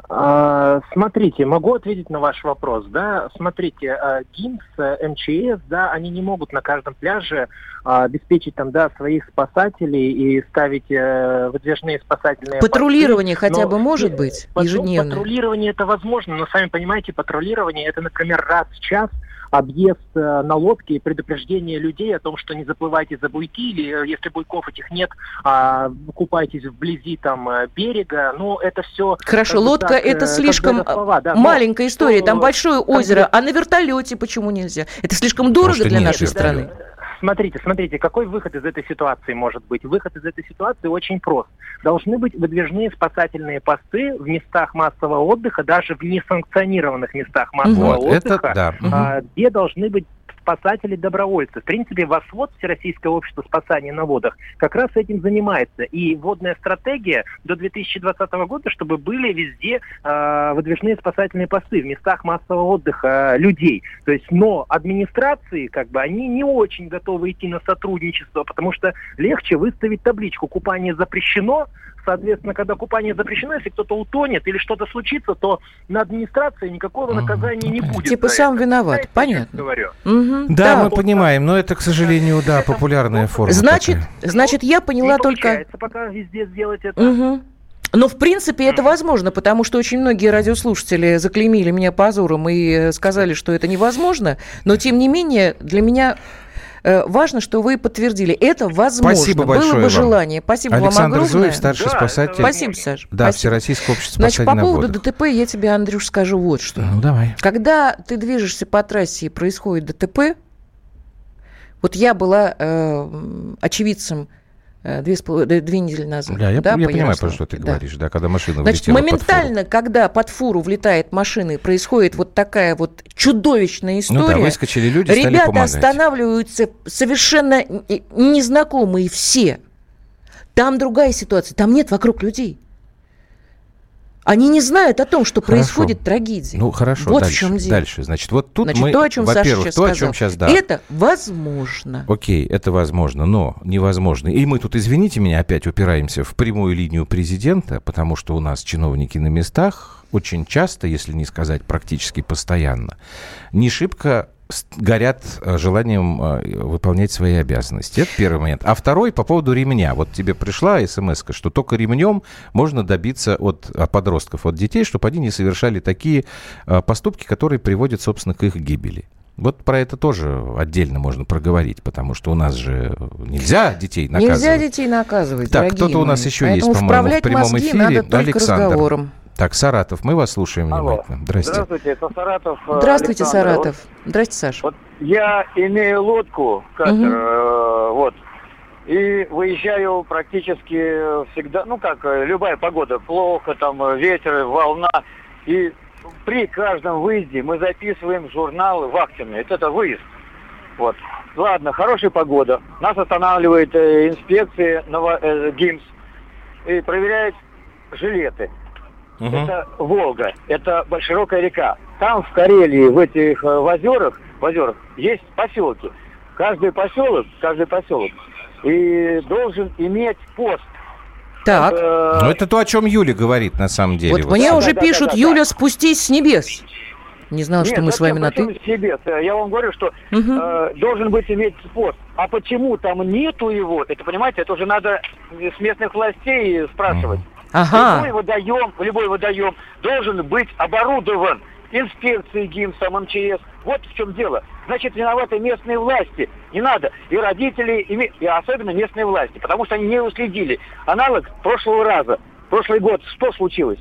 А, смотрите, могу ответить на ваш вопрос, да. Смотрите, а, ГИМС, МЧС, да, они не могут на каждом пляже а, обеспечить там, да, своих спасателей и ставить э, выдвижные спасательные.
Патрулирование посты, хотя бы может быть ежедневно.
Патрулирование это возможно, но сами понимаете, патрулирование это, например, раз в час объезд э, на лодке и предупреждение людей о том, что не заплывайте за буйки, или э, если буйков этих нет, а, купайтесь вблизи там э, берега. Ну, это все...
Хорошо, лодка так, это слишком слова, да, маленькая но, история, там большое озеро, а на вертолете почему нельзя? Это слишком дорого для нашей страны. Да,
смотрите, смотрите, какой выход из этой ситуации может быть? Выход из этой ситуации очень прост. Должны быть выдвижные спасательные посты в местах массового отдыха, даже в несанкционированных местах массового вот, отдыха, это, да. А, где должны быть спасатели-добровольцы. В принципе, ВОСВОД, Всероссийское общество спасания на водах, как раз этим занимается. И водная стратегия до 2020 года, чтобы были везде э, выдвижные спасательные посты в местах массового отдыха людей. То есть, но администрации, как бы, они не очень готовы идти на сотрудничество, потому что легче выставить табличку «Купание запрещено», Соответственно, когда купание запрещено, если кто-то утонет или что-то случится, то на администрации никакого наказания не будет.
Типа сам виноват, Знаете, понятно. Говорю.
Угу. Да, да, мы понимаем, но это, к сожалению, да, популярная форма.
Значит, такая. значит, я поняла только...
пока везде сделать это.
Угу. Но, в принципе, это возможно, потому что очень многие радиослушатели заклеймили меня позором и э, сказали, что это невозможно. Но, тем не менее, для меня важно, что вы подтвердили. Это возможно.
Спасибо большое
Было бы
вам.
желание. Спасибо
Александр
вам огромное.
Зуев, старший да, спасатель.
Спасибо, Саш.
Да, Спасибо. Всероссийское общество
Значит, по поводу ДТП я тебе, Андрюш, скажу вот что.
Ну, давай.
Когда ты движешься по трассе и происходит ДТП, вот я была э, очевидцем Э, две, две недели назад.
Да, я, да, я понимаю, про что ты да. говоришь, да, когда машина
Значит, моментально, под когда под фуру влетает машина и происходит вот такая вот чудовищная история, ну да,
выскочили люди,
ребята останавливаются совершенно незнакомые все. Там другая ситуация, там нет вокруг людей. Они не знают о том, что хорошо. происходит трагедия.
Ну хорошо. Вот дальше, в чем дело. Дальше, значит, вот тут
значит,
мы,
то, о чем сейчас
то,
сказал,
о чем сейчас, да.
Это возможно.
Окей, это возможно, но невозможно. И мы тут, извините меня, опять упираемся в прямую линию президента, потому что у нас чиновники на местах очень часто, если не сказать практически постоянно, не шибко горят э, желанием э, выполнять свои обязанности. Это первый момент. А второй по поводу ремня. Вот тебе пришла смс что только ремнем можно добиться от подростков, от детей, чтобы они не совершали такие э, поступки, которые приводят, собственно, к их гибели. Вот про это тоже отдельно можно проговорить, потому что у нас же нельзя детей наказывать.
Нельзя детей наказывать,
Так, кто-то у нас еще Поэтому есть, по-моему, в прямом эфире.
Надо Александр. Разговором.
Так, Саратов, мы вас слушаем
Алло.
внимательно.
Здрасте. Здравствуйте, это Саратов.
Э, Здравствуйте, Александр. Саратов. Здравствуйте, Саша.
Вот я имею лодку, катер, угу. э, вот, и выезжаю практически всегда, ну как, э, любая погода, плохо, там, э, ветер, волна, и при каждом выезде мы записываем журналы вахтенные, это, это выезд. Вот. Ладно, хорошая погода. Нас останавливает э, инспекция Ново, э, ГИМС и проверяет жилеты. Угу. Это Волга, это широкая река. Там в Карелии, в этих э, в озерах, в озерах есть поселки. Каждый поселок, каждый поселок и должен иметь пост.
Так. Э, ну, это то, о чем Юля говорит, на самом деле.
Вот, вот мне да, уже да, пишут, да, да, Юля, да. спустись с небес. Не знал, Нет, что мы с вами на ты.
С небес. Я вам говорю, что угу. э, должен быть иметь пост. А почему там нету его, это, понимаете, это уже надо с местных властей спрашивать. Угу.
Ага.
Любой водоем, любой водоем должен быть оборудован инспекцией ГИМСа, МЧС. Вот в чем дело. Значит, виноваты местные власти. Не надо. И родители, и, и особенно местные власти. Потому что они не уследили. Аналог прошлого раза. Прошлый год. Что случилось?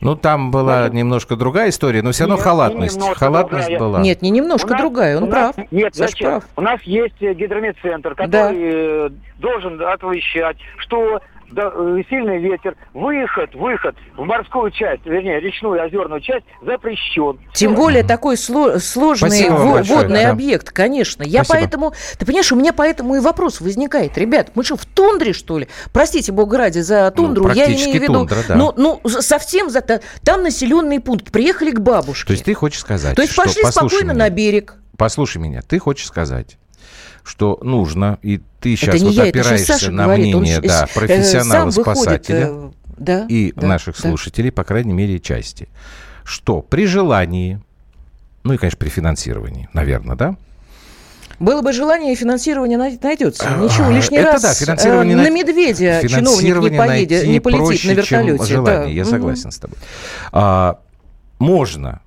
Ну, там была Значит, немножко другая история, но все равно нет, халатность. Халатность другая. была.
Нет, не немножко нас, другая, он прав.
Нас, нет, Саш зачем? Прав. У нас есть гидрометцентр, который да. Э, должен оповещать, что да, э, сильный ветер, выход, выход в морскую часть, вернее, речную озерную часть запрещен.
Тем Все. более такой сло- сложный в- большое, водный да. объект, конечно. Я Спасибо. поэтому, ты понимаешь, у меня поэтому и вопрос возникает. Ребят, мы что, в тундре, что ли? Простите, бога ради, за ну, тундру. Ну, я имею в виду, тундра, да. ну, ну, совсем за... Там населенный пункт, приехали к бабушке.
То есть ты хочешь сказать,
То есть пошли спокойно меня, на берег.
Послушай меня, ты хочешь сказать, что нужно, и ты сейчас вот я, опираешься на говорит. мнение Он, да, профессионала-спасателя э, да, и да, наших да. слушателей, по крайней мере, части, что при желании, ну и, конечно, при финансировании, наверное, да,
было бы желание, и финансирование найдется. А, Ничего, лишний Это раз да, финансирование э, на медведя чиновник не поедет, не полетит проще, на вертолете. Чем
желание, да. я согласен угу. с тобой. А, можно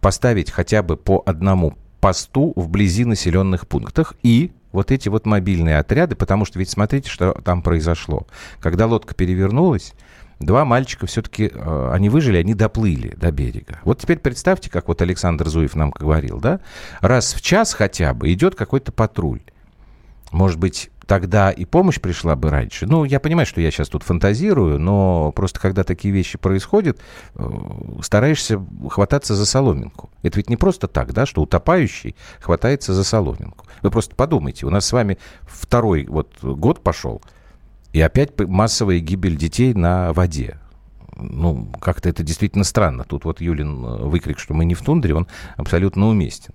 поставить хотя бы по одному посту вблизи населенных пунктах и вот эти вот мобильные отряды, потому что ведь смотрите, что там произошло. Когда лодка перевернулась, два мальчика все-таки, э, они выжили, они доплыли до берега. Вот теперь представьте, как вот Александр Зуев нам говорил, да, раз в час хотя бы идет какой-то патруль. Может быть, тогда и помощь пришла бы раньше. Ну, я понимаю, что я сейчас тут фантазирую, но просто когда такие вещи происходят, э, стараешься хвататься за соломинку. Это ведь не просто так, да, что утопающий хватается за соломинку. Вы просто подумайте, у нас с вами второй вот год пошел, и опять массовая гибель детей на воде. Ну, как-то это действительно странно. Тут вот Юлин э, выкрик, что мы не в тундре, он абсолютно уместен.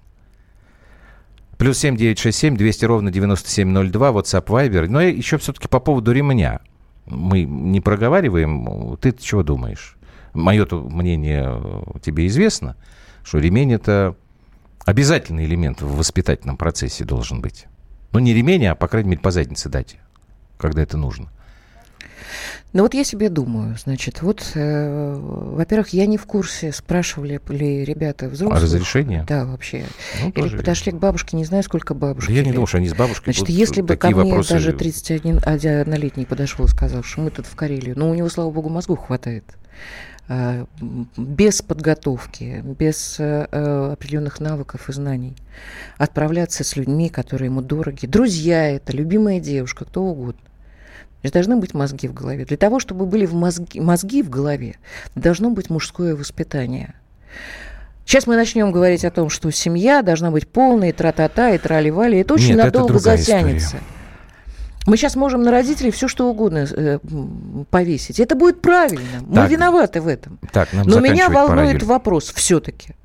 Плюс семь девять шесть семь двести ровно девяносто семь ноль два WhatsApp Viber. Но еще все-таки по поводу ремня. Мы не проговариваем. Ты чего думаешь? Мое мнение тебе известно, что ремень это обязательный элемент в воспитательном процессе должен быть. Ну, не ремень, а, по крайней мере, по заднице дать, когда это нужно.
Ну вот я себе думаю, значит, вот, э, во-первых, я не в курсе, спрашивали ли ребята взрослые.
А разрешение?
Да, вообще. Ну, Или подошли к бабушке, не знаю, сколько бабушек. Да
я не думаю, что они с бабушкой
Значит, если бы ко мне вопросы... даже 31-летний подошел и сказал, что мы тут в Карелии, ну, у него, слава богу, мозгу хватает а, без подготовки, без э, определенных навыков и знаний, отправляться с людьми, которые ему дороги, друзья это, любимая девушка, кто угодно. Значит, должны быть мозги в голове. Для того, чтобы были в мозги, мозги в голове, должно быть мужское воспитание. Сейчас мы начнем говорить о том, что семья должна быть полной, тра-та-та, и трали-вали. Это очень Нет, надолго это затянется. История. Мы сейчас можем на родителей все что угодно э, повесить. Это будет правильно. Мы так, виноваты в этом. Так, Но меня волнует пора, вопрос все-таки.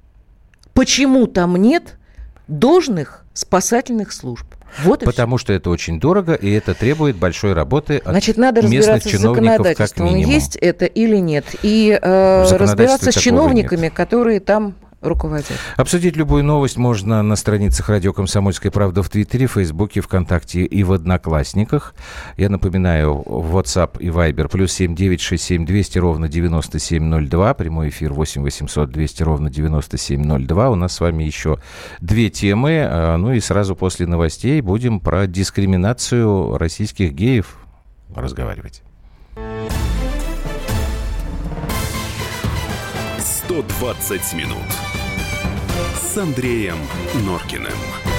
Почему там нет должных спасательных служб?
Вот Потому что это очень дорого, и это требует большой работы от
Значит, надо
местных чиновников как минимум.
Есть это или нет. И э, разбираться с чиновниками, нет. которые там руководят.
Обсудить любую новость можно на страницах радио «Комсомольская правда» в Твиттере, Фейсбуке, ВКонтакте и в Одноклассниках. Я напоминаю, WhatsApp и Viber плюс 7967 200 ровно 9702, прямой эфир 8 800 200 ровно 9702. У нас с вами еще две темы, а, ну и сразу после новостей будем про дискриминацию российских геев разговаривать.
120 минут с Андреем Норкиным.